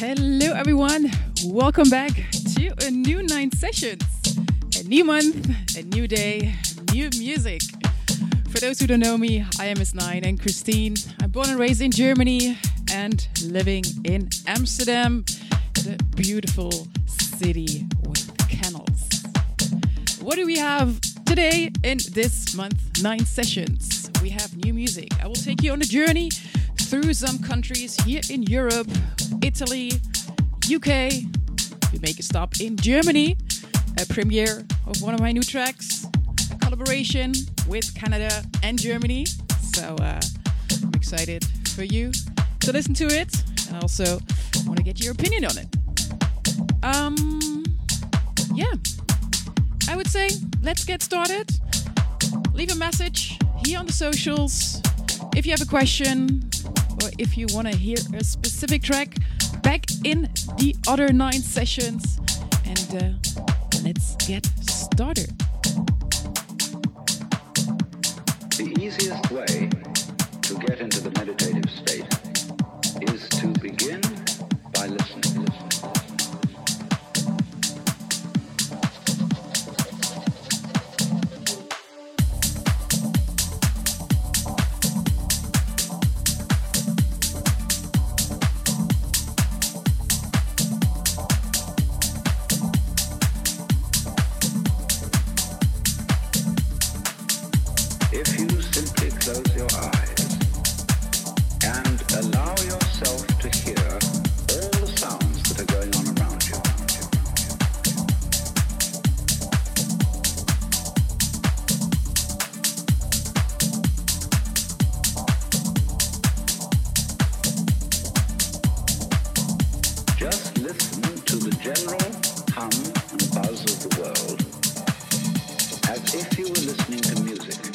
Hello, everyone. Welcome back to a new nine sessions. A new month, a new day, new music. For those who don't know me, I am Miss Nine and Christine. I'm born and raised in Germany and living in Amsterdam, the beautiful city with canals. What do we have today in this month nine sessions? We have new music. I will take you on a journey through some countries here in Europe, Italy, UK. We make a stop in Germany, a premiere of one of my new tracks, a collaboration with Canada and Germany. So uh, I'm excited for you to listen to it, and also want to get your opinion on it. Um, yeah, I would say let's get started. Leave a message here on the socials. If you have a question, or if you want to hear a specific track back in the other nine sessions. And uh, let's get started. The easiest way to get into the meditative state as if you were listening to music.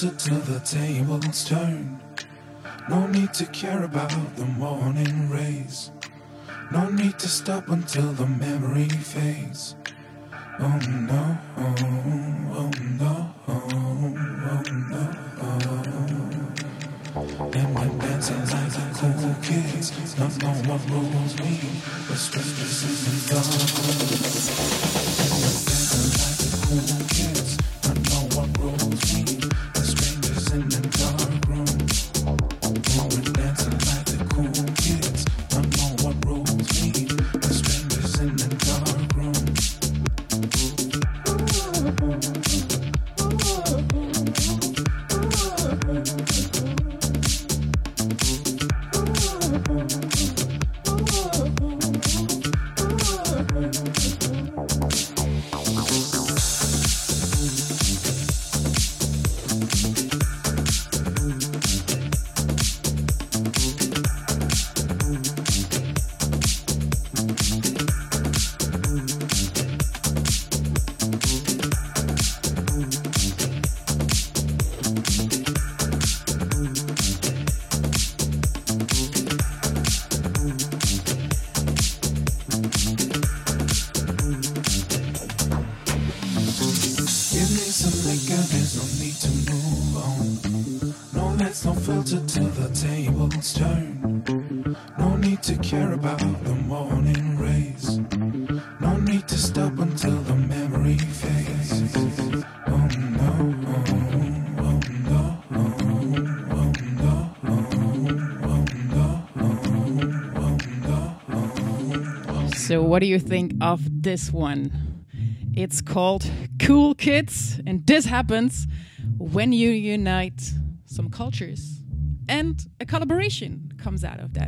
tilted till the tables turn. No need to care about the morning rays. No need to stop until the memory fades. Oh no, oh, oh no. what do you think of this one? It's called Cool Kids, and this happens when you unite some cultures. And a collaboration comes out of that.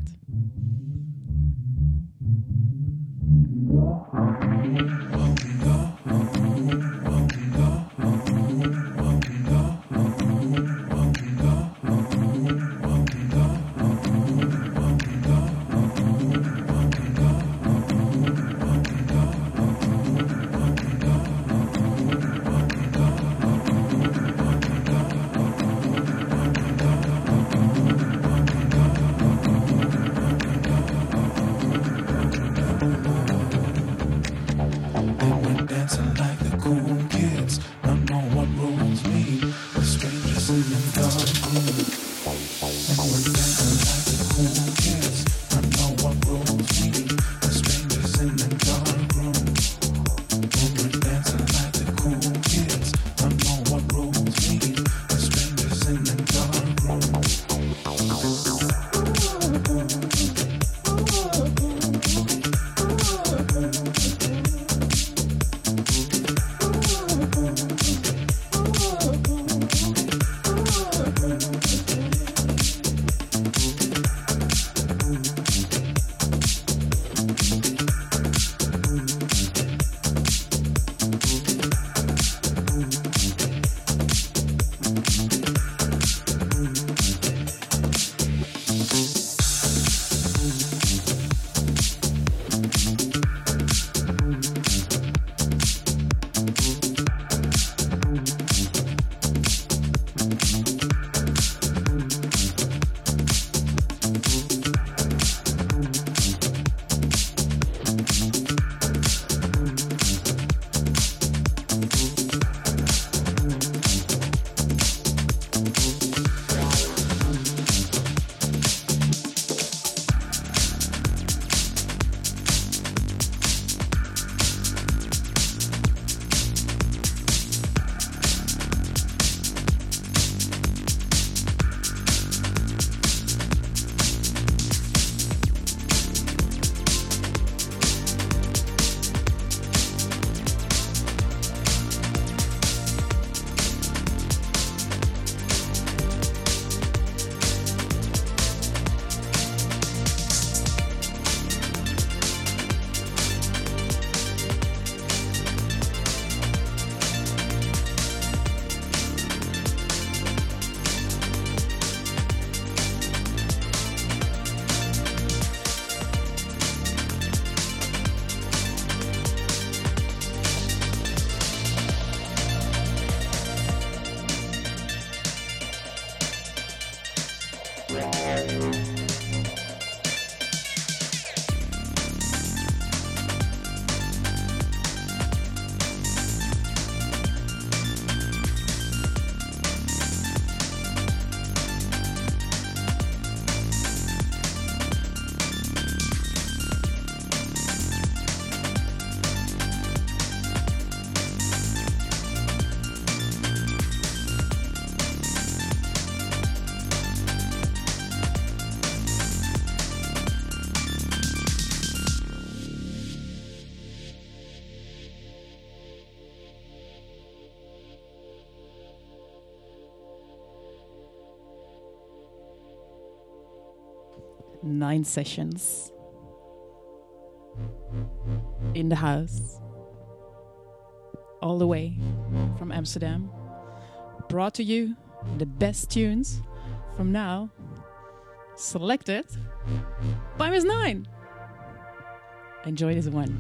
Nine sessions in the house, all the way from Amsterdam. Brought to you the best tunes from now, selected by Miss Nine. Enjoy this one.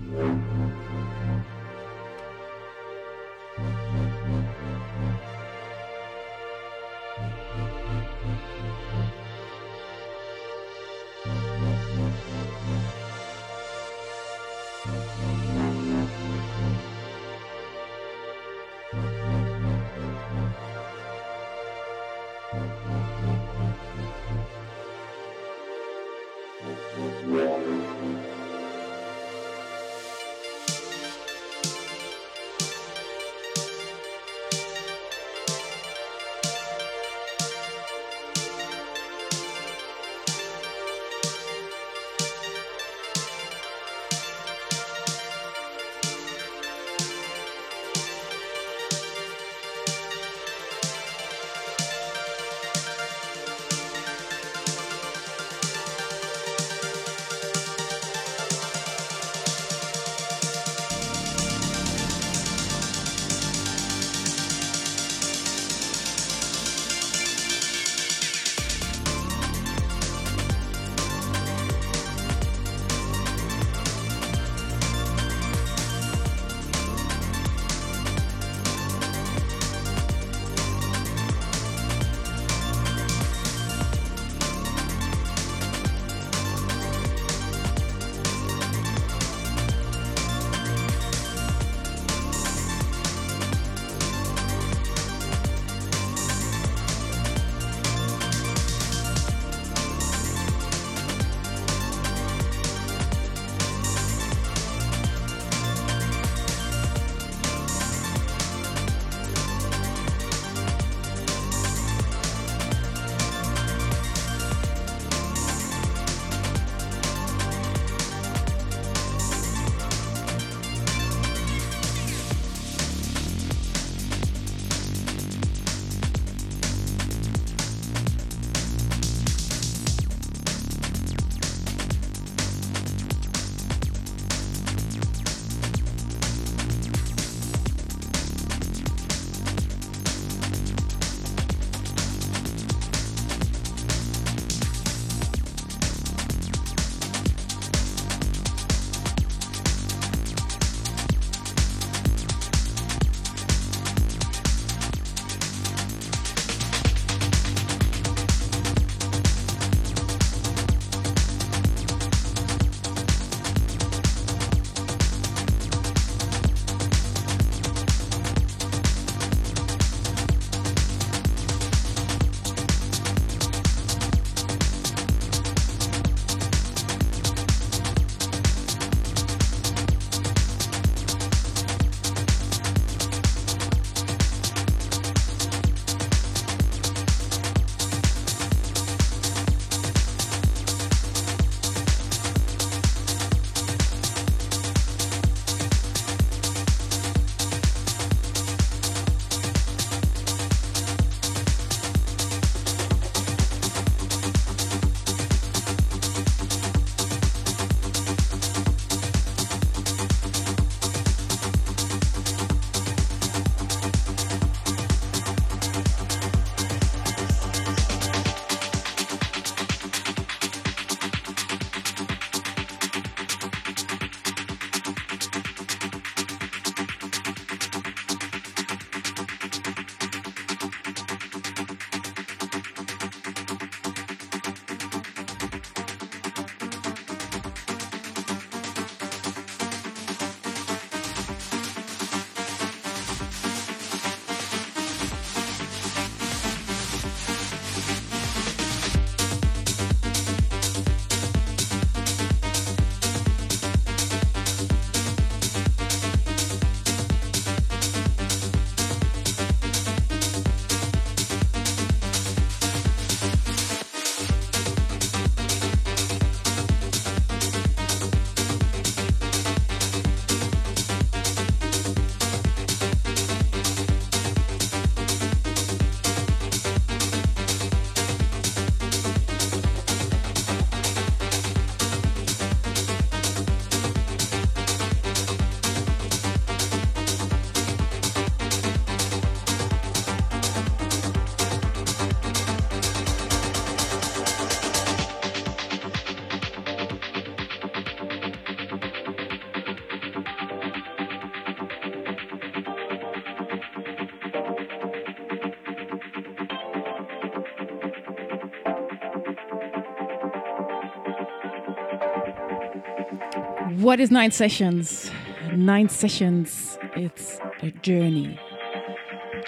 What is Nine Sessions? Nine Sessions, it's a journey,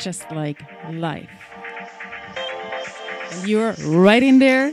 just like life. And you're right in there.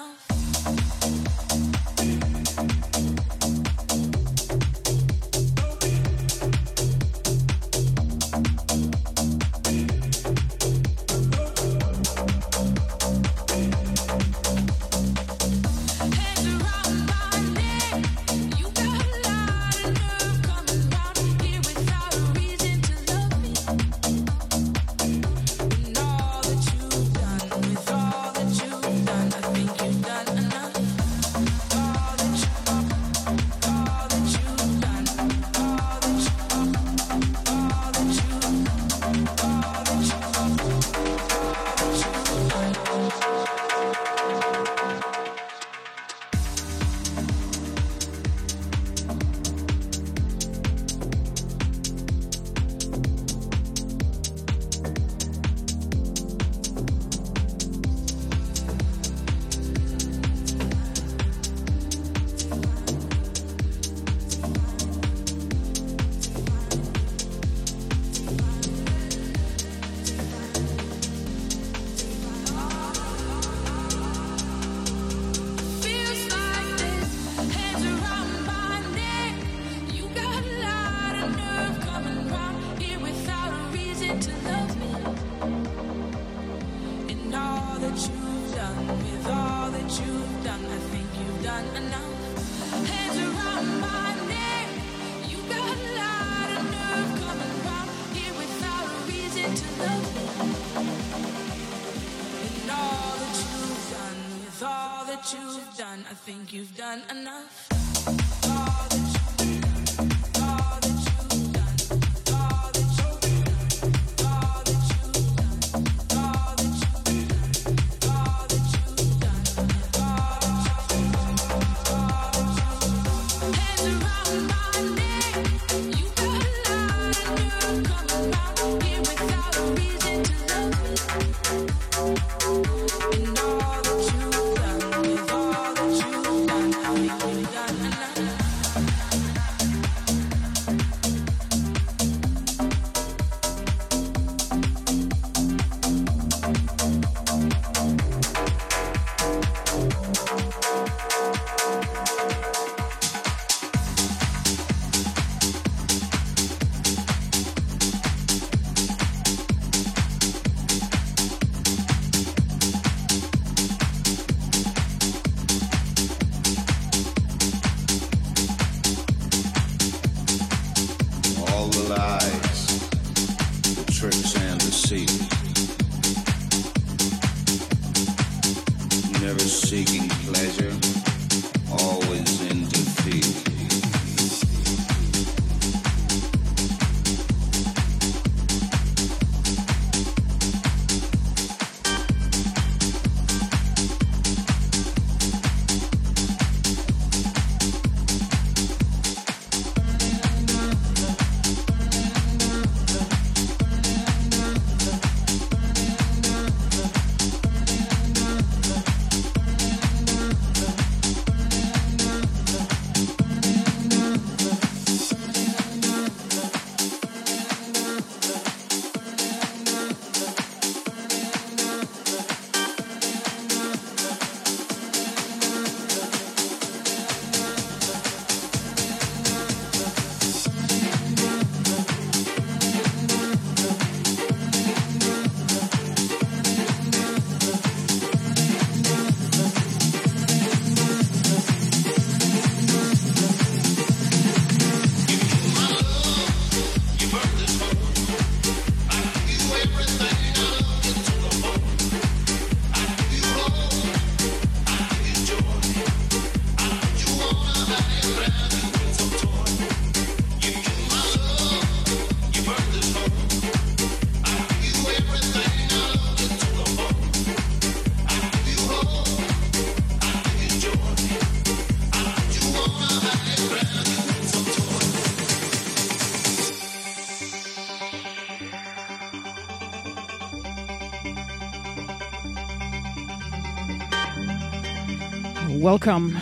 Welcome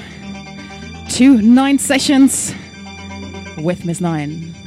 to Nine Sessions with Miss Nine.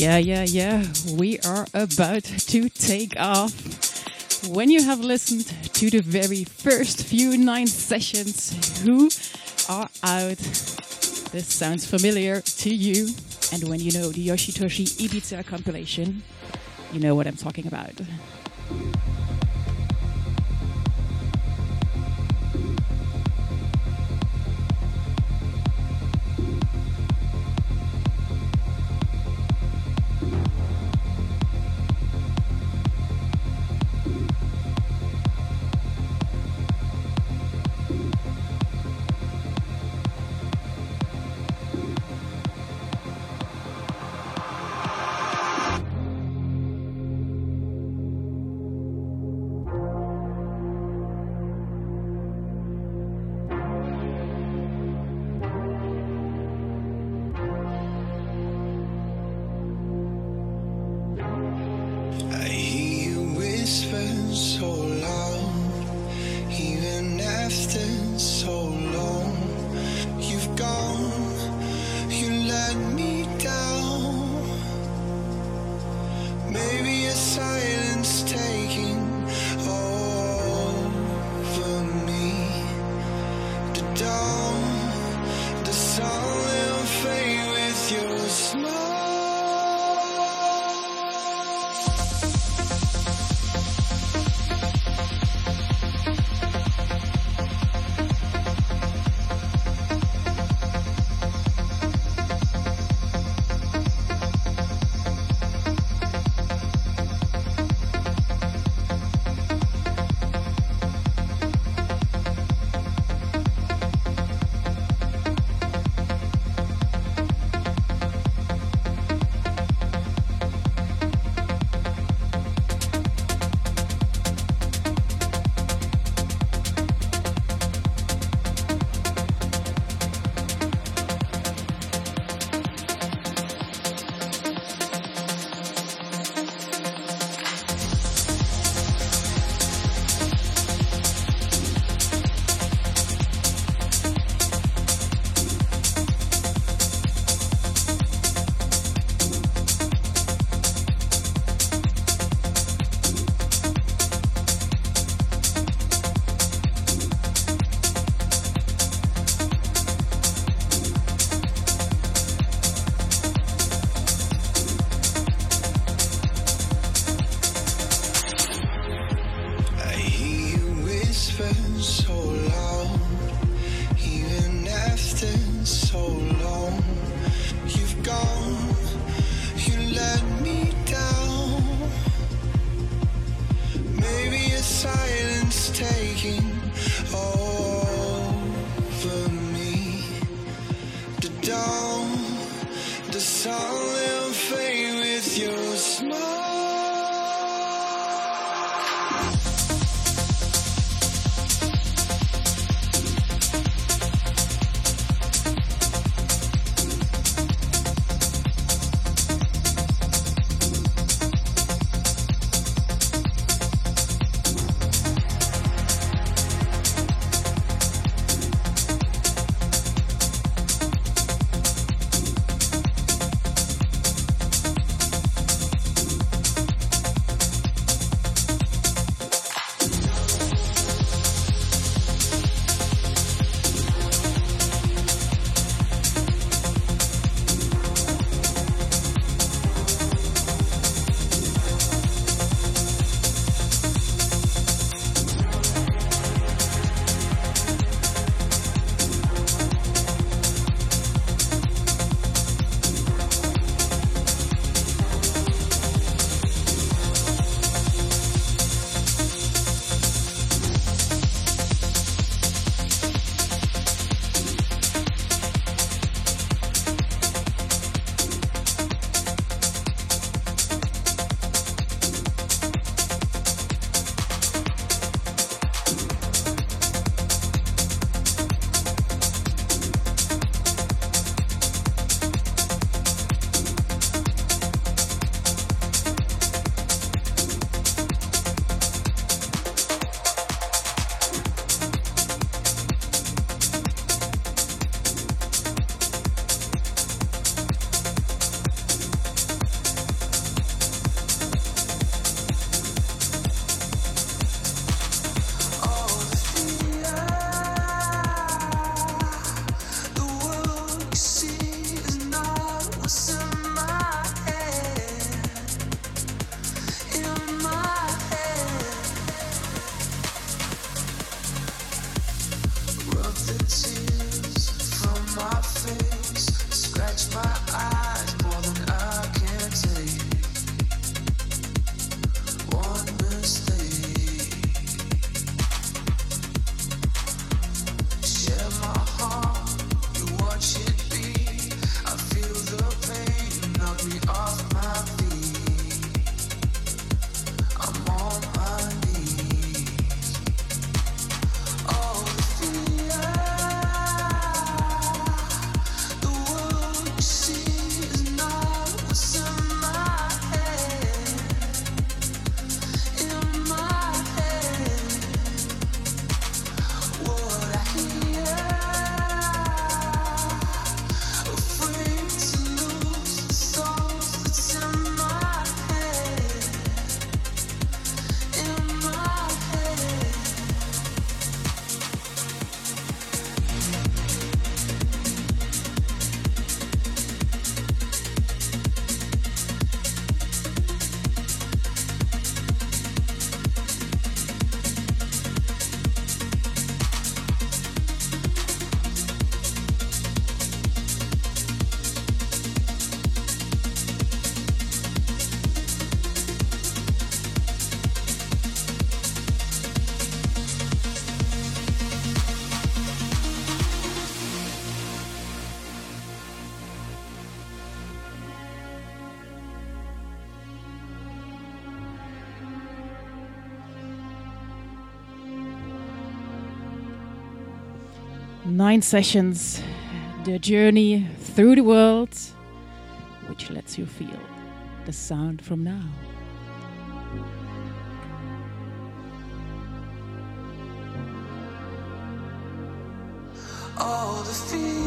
Yeah, yeah, yeah. We are about to take off. When you have listened to the very first few nine sessions, who are out? This sounds familiar to you. And when you know the Yoshitoshi Ibiza compilation, you know what I'm talking about. Nine sessions, the journey through the world, which lets you feel the sound from now. All the fear.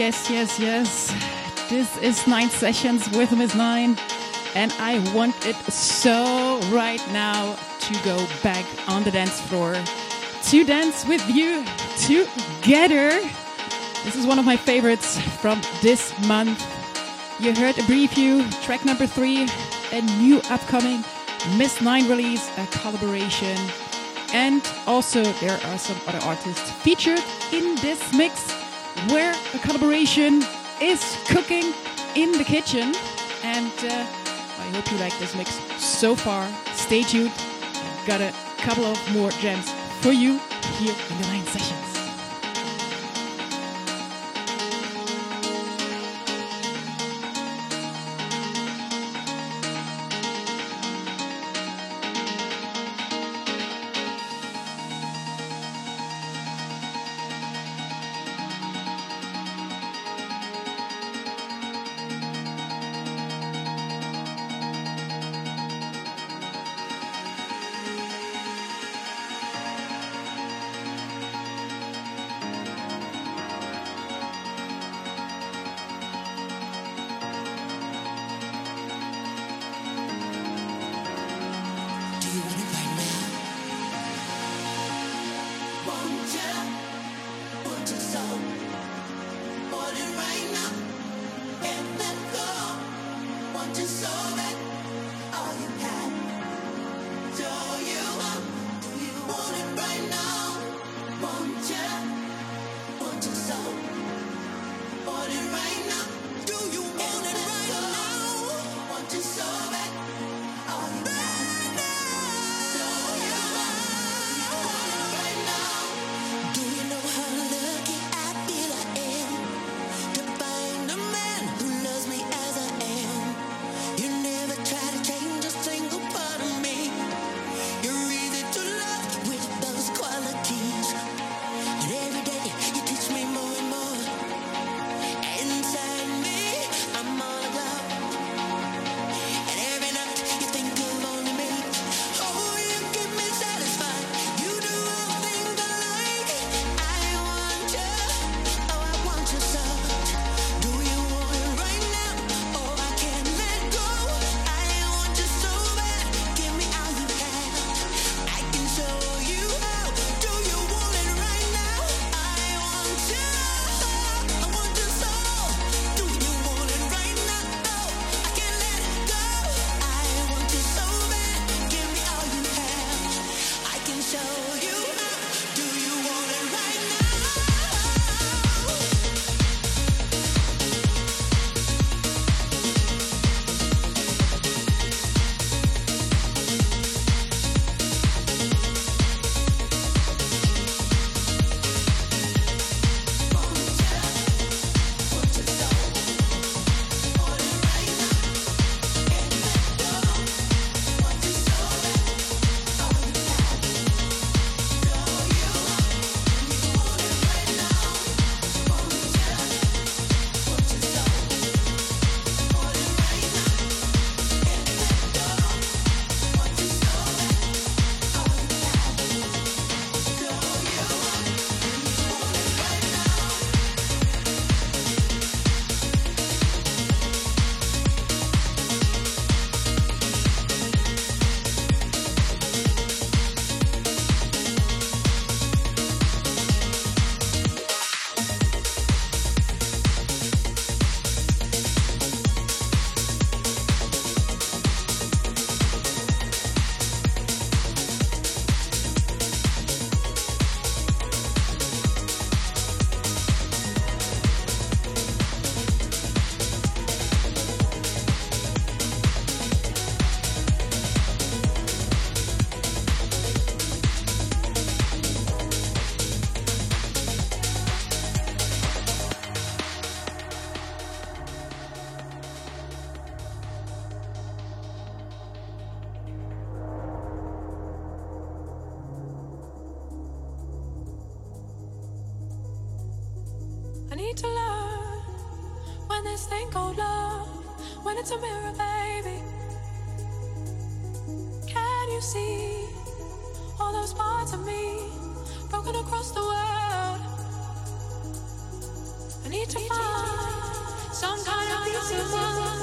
yes, yes, yes. This is Nine Sessions with Miss Nine, and I want it so right now to go back on the dance floor to dance with you together. This is one of my favorites from this month. You heard a preview, track number three, a new upcoming Miss Nine release, a collaboration. And also, there are some other artists featured in this mix where a collaboration is cooking in the kitchen. And uh, I hope you like this mix so far. Stay tuned. I've got a couple of more gems for you here in the Nine Sessions. Need to learn when this thing called love, when it's a mirror, baby. Can you see all those parts of me broken across the world? I need to find some kind of peace of mind.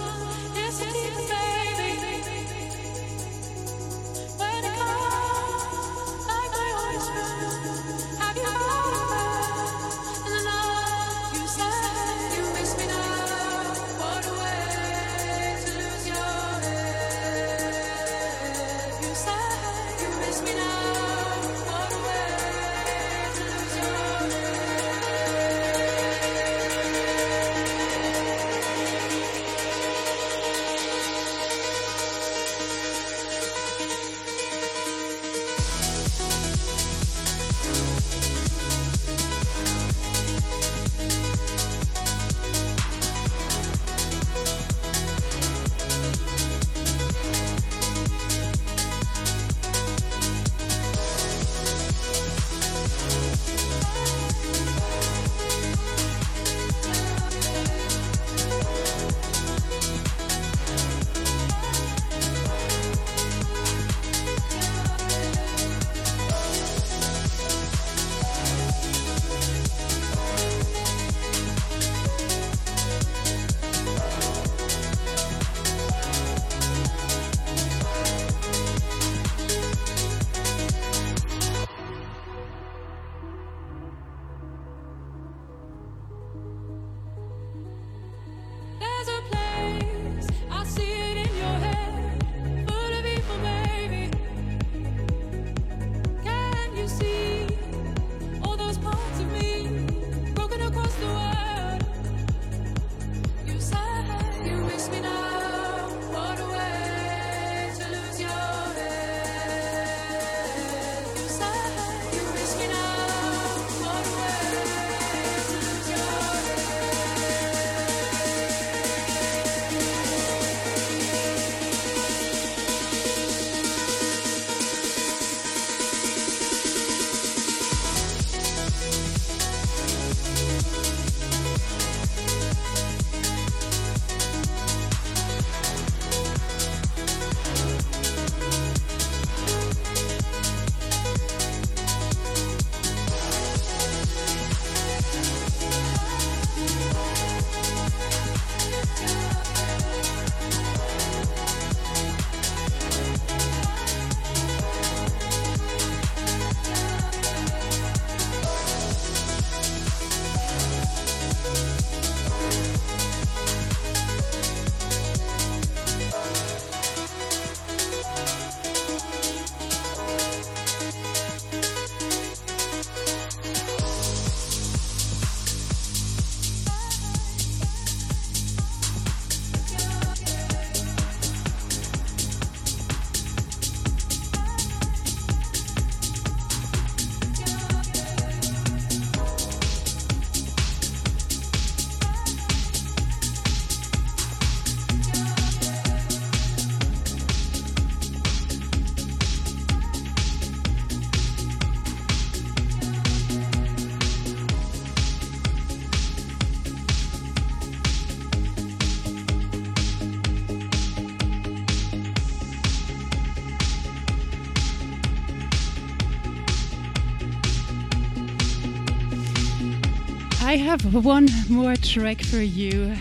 I have one more track for you.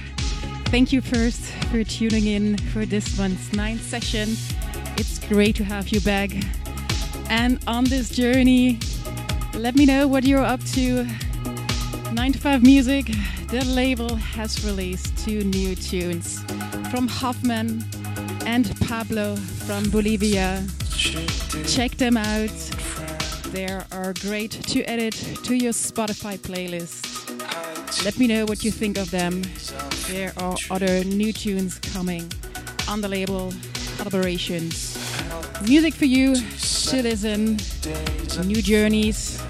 Thank you first for tuning in for this month's ninth session. It's great to have you back. And on this journey, let me know what you're up to. 9 to 5 Music, the label has released two new tunes from Hoffman and Pablo from Bolivia. Check them out. They are great to edit to your Spotify playlist. Let me know what you think of them. There are other new tunes coming on the label, collaborations. Music for you listen, new journeys,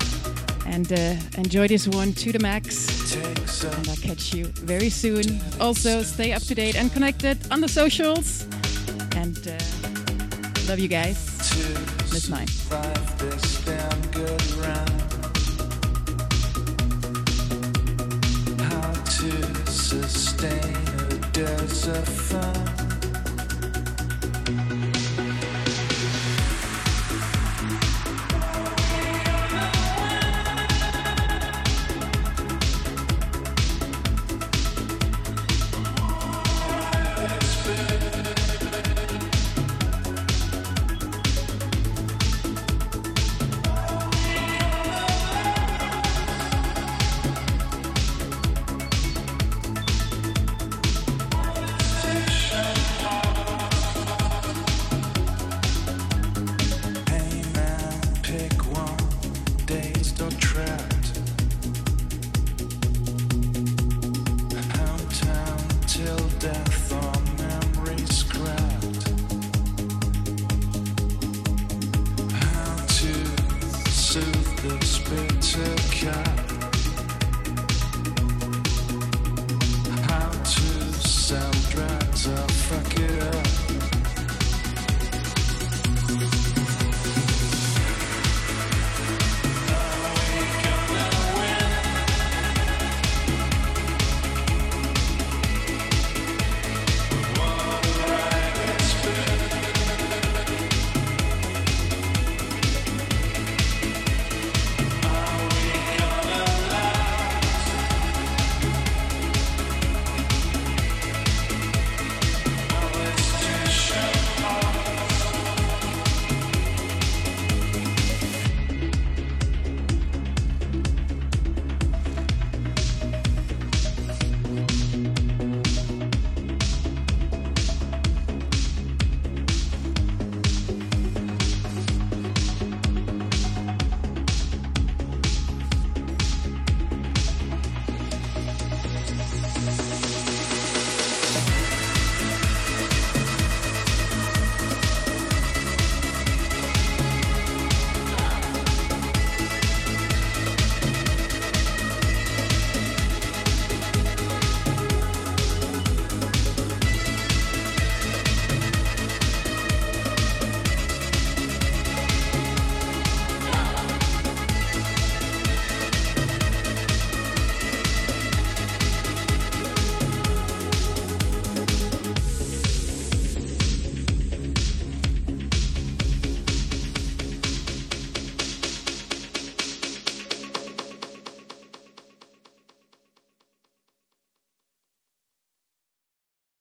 and uh, enjoy this one to the max. And I'll catch you very soon. Also, stay up to date and connected on the socials. And uh, love you guys. Miss Nine. Sustain a desert